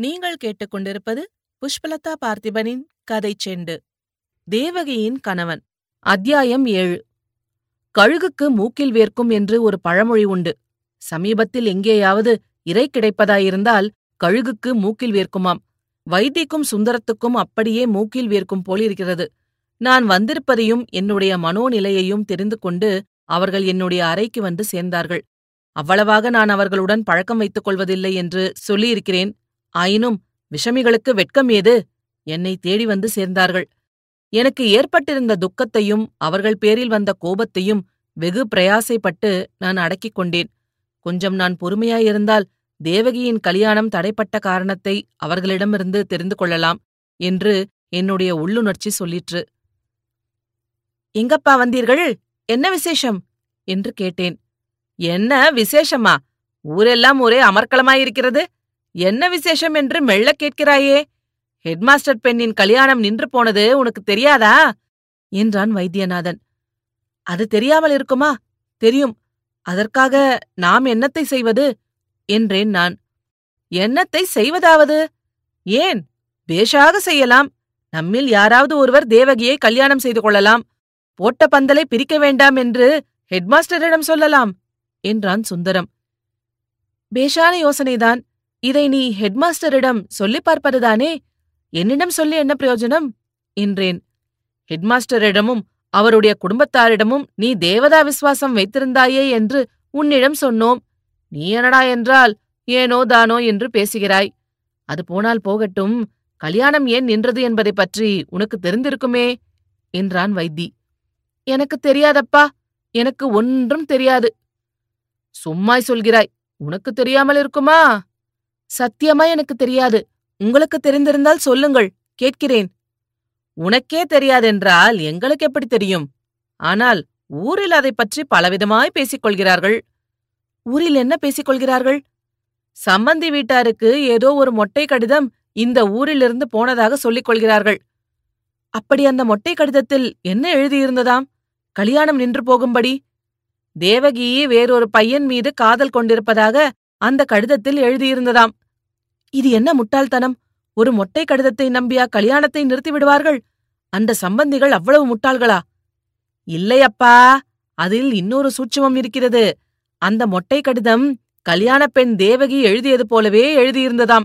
நீங்கள் கேட்டுக்கொண்டிருப்பது புஷ்பலதா பார்த்திபனின் கதை செண்டு. தேவகியின் கணவன். அத்தியாயம் ஏழு. கழுகுக்கு மூக்கில் வேர்க்கும் என்று ஒரு பழமொழி உண்டு. சமீபத்தில் எங்கேயாவது இறை கிடைப்பதாயிருந்தால் கழுகுக்கு மூக்கில் வேர்க்குமாம். வைத்திக்கும் சுந்தரத்துக்கும் அப்படியே மூக்கில் வேர்க்கும் போலிருக்கிறது. நான் வந்திருப்பதையும் என்னுடைய மனோநிலையையும் தெரிந்து கொண்டு அவர்கள் என்னுடைய அறைக்கு வந்து சேர்ந்தார்கள். அவ்வளவாக நான் அவர்களுடன் பழக்கம் வைத்துக் கொள்வதில்லை என்று சொல்லியிருக்கிறேன். ஆயினும் விஷமிகளுக்கு வெட்கம் ஏது? என்னை தேடி வந்து சேர்ந்தார்கள். எனக்கு ஏற்பட்டிருந்த துக்கத்தையும் அவர்கள் பேரில் வந்த கோபத்தையும் வெகு பிரயாசைப்பட்டு நான் அடக்கிக் கொண்டேன். கொஞ்சம் நான் பொறுமையாயிருந்தால் தேவகியின் கல்யாணம் தடைப்பட்ட காரணத்தை அவர்களிடமிருந்து தெரிந்து கொள்ளலாம் என்று என்னுடைய உள்ளுணர்ச்சி சொல்லிற்று. எங்கப்பா வந்தீர்கள்? என்ன விசேஷம்? என்று கேட்டேன். என்ன விசேஷமா? ஊரெல்லாம் ஒரே அமர்க்களமாயிருக்கிறது? என்ன விசேஷம் என்று மெல்ல கேட்கிறாயே? ஹெட்மாஸ்டர் பெண்ணின் கல்யாணம் நின்று போனது உனக்கு தெரியாதா? என்றான் வைத்தியநாதன். அது தெரியாமல் இருக்குமா? தெரியும். அதற்காக நாம் என்னத்தை செய்வது? என்றேன் நான். என்னத்தை செய்வதாவது? ஏன்? பேஷாக செய்யலாம். நம்மில் யாராவது ஒருவர் தேவகியை கல்யாணம் செய்து கொள்ளலாம். போட்ட பந்தலை பிரிக்க வேண்டாம் என்று ஹெட்மாஸ்டரிடம் சொல்லலாம் என்றான் சுந்தரம். பேஷான யோசனைதான். இதை நீ ஹெட்மாஸ்டரிடம் சொல்லிப் பார்ப்பதுதானே? என்னிடம் சொல்லி என்ன பிரயோஜனம்? என்றேன். ஹெட்மாஸ்டரிடமும் அவருடைய குடும்பத்தாரிடமும் நீ தேவதா விசுவாசம் வைத்திருந்தாயே என்று உன்னிடம் சொன்னோம். நீ என்னடா என்றால் ஏனோ தானோ என்று பேசுகிறாய். அது போனால் போகட்டும். கல்யாணம் ஏன் நின்றது என்பதைப் பற்றி உனக்கு தெரிந்திருக்குமே? என்றான் வைத்தி. எனக்கு தெரியாதப்பா எனக்கு ஒன்றும் தெரியாது. சும்மாய் சொல்கிறாய் உனக்கு தெரியாமல் இருக்குமா? சத்தியமா எனக்கு தெரியாது. உங்களுக்கு தெரிந்திருந்தால் சொல்லுங்கள் கேட்கிறேன். உனக்கே தெரியாதென்றால் எங்களுக்கு எப்படி தெரியும்? ஆனால் ஊரில் அதைப் பற்றி பலவிதமாய் பேசிக் கொள்கிறார்கள் ஊரில் என்ன பேசிக் கொள்கிறார்கள் சம்பந்தி வீட்டாருக்கு ஏதோ ஒரு மொட்டை கடிதம் இந்த ஊரிலிருந்து போனதாக சொல்லிக் கொள்கிறார்கள் அப்படி அந்த மொட்டை கடிதத்தில் என்ன எழுதியிருந்ததாம்? கல்யாணம் நின்று போகும்படி? தேவகி வேறொரு பையன் மீது காதல் கொண்டிருப்பதாக அந்த கடிதத்தில் எழுதியிருந்ததாம். இது என்ன முட்டாள்தனம்? ஒரு மொட்டை கடிதத்தை நம்பியா கல்யாணத்தை நிறுத்திவிடுவார்கள் அந்த சம்பந்திகள் அவ்வளவு முட்டாள்களா? இல்லையப்பா அதில் இன்னொரு சூட்சமம் இருக்கிறது. அந்த மொட்டை கடிதம் கல்யாண பெண் தேவகி எழுதியது போலவே எழுதியிருந்ததாம்.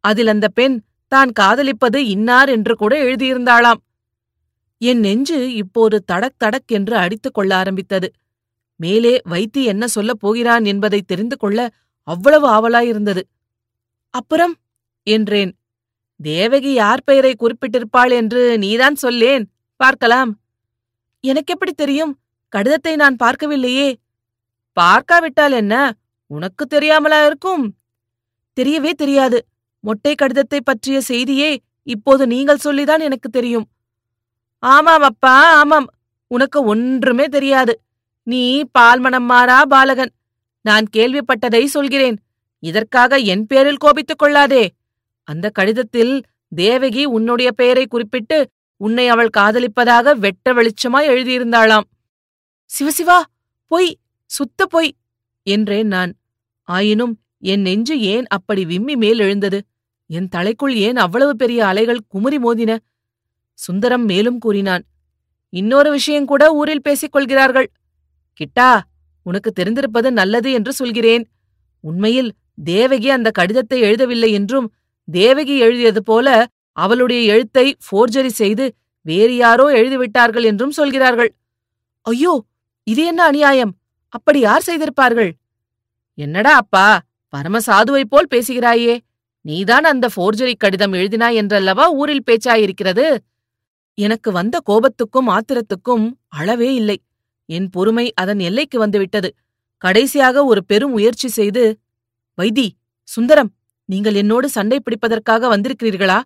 அதில் அந்த பெண் தான் காதலிப்பது இன்னார் என்று கூட எழுதியிருந்தாளாம். என் நெஞ்சு இப்போது தடக் தடக் என்று அடித்துக் கொள்ள ஆரம்பித்தது. மேலே வைத்தி என்ன சொல்லப் போகிறான் என்பதை தெரிந்து கொள்ள அவ்வளவு ஆவலாயிருந்தது. அப்புறம்? என்றேன். தேவகி யார் பெயரை குறிப்பிட்டிருப்பாள் என்று நீதான் சொல்லேன். பார்க்கலாம். எனக்கெப்படி தெரியும்? கடிதத்தை நான் பார்க்கவில்லையே. பார்க்காவிட்டால் என்ன? உனக்கு தெரியாமலா இருக்கும்? தெரியவே தெரியாது. மொட்டை கடிதத்தை பற்றிய செய்தியே இப்போது நீங்கள் சொல்லிதான் எனக்கு தெரியும். ஆமாம் அப்பா ஆமாம். உனக்கு ஒன்றுமே தெரியாது. நீ பால்மணம் மாறா பாலகன். நான் கேள்விப்பட்டதை சொல்கிறேன். இதற்காக என் பேரில் கோபித்துக் கொள்ளாதே. அந்த கடிதத்தில் தேவகி உன்னுடைய பெயரை குறிப்பிட்டு உன்னை அவள் காதலிப்பதாக வெட்ட வெளிச்சமாய் எழுதியிருந்தாளாம். சிவசிவா பொய் சுத்த பொய் என்றேன் நான். ஆயினும் என் நெஞ்சு ஏன் அப்படி விம்மி மேல் எழுந்தது? என் தலைக்குள் ஏன் அவ்வளவு பெரிய அலைகள் குமுறி மோதின? சுந்தரம் மேலும் கூறினான். இன்னொரு விஷயம் கூட ஊரில் பேசிக் கொள்கிறார்கள். கிட்டா உனக்கு தெரிந்திருப்பது நல்லது என்று சொல்கிறேன். உண்மையில் தேவகி அந்த கடிதத்தை எழுதவில்லை என்றும் தேவகி எழுதியது போல அவளுடைய எழுத்தை ஃபோர்ஜரி செய்து வேறு யாரோ எழுதிவிட்டார்கள் என்றும் சொல்கிறார்கள். ஐயோ இது என்ன அநியாயம்? அப்படி யார் செய்திருப்பார்கள்? என்னடா அப்பா பரமசாதுவைப் போல் பேசுகிறாயே நீதான் அந்த ஃபோர்ஜரி கடிதம் எழுதினாய் என்றல்லவா ஊரில் பேச்சாயிருக்கிறது? எனக்கு வந்த கோபத்துக்கும் ஆத்திரத்துக்கும் அளவே இல்லை. என் பொறுமை அதன் எல்லைக்கு வந்துவிட்டது. கடைசியாக ஒரு பெரும் முயற்சி செய்து வைத்தி சுந்தரம் நீங்கள் என்னோடு சண்டை பிடிப்பதற்காக வந்திருக்கிறீர்களா?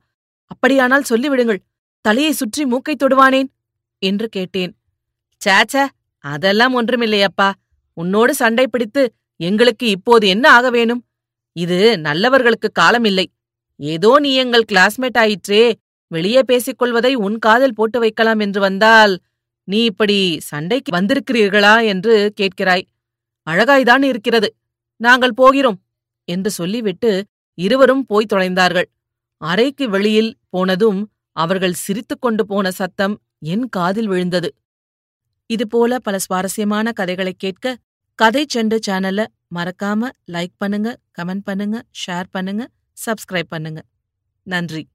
அப்படியானால் சொல்லிவிடுங்கள். தலையை சுற்றி மூக்கை தொடுவானேன்? என்று கேட்டேன். சேச்ச அதெல்லாம் ஒன்றுமில்லையப்பா உன்னோடு சண்டை பிடித்து எங்களுக்கு இப்போது என்ன ஆக வேணும்? இது நல்லவர்களுக்கு காலமில்லை. ஏதோ நீ எங்கள் கிளாஸ்மேட் ஆயிற்றே. வெளியே பேசிக் கொள்வதை உன் காதில் போட்டு வைக்கலாம் என்று வந்தால் நீ இப்படி சண்டைக்கு வந்திருக்கிறீர்களா? என்று கேட்கிறாய். அழகாய்தான் இருக்கிறது. நாங்கள் போகிறோம். என்று சொல்லிவிட்டு இருவரும் போய் தொலைந்தார்கள். அறைக்கு வெளியில் போனதும் அவர்கள் சிரித்துக்கொண்டு போன சத்தம் என் காதில் விழுந்தது. இதுபோல பல சுவாரஸ்யமான கதைகளை கேட்க கதை செண்டு சேனலை மறக்காம லைக் பண்ணுங்க கமெண்ட் பண்ணுங்க ஷேர் பண்ணுங்க சப்ஸ்கிரைப் பண்ணுங்க. நன்றி.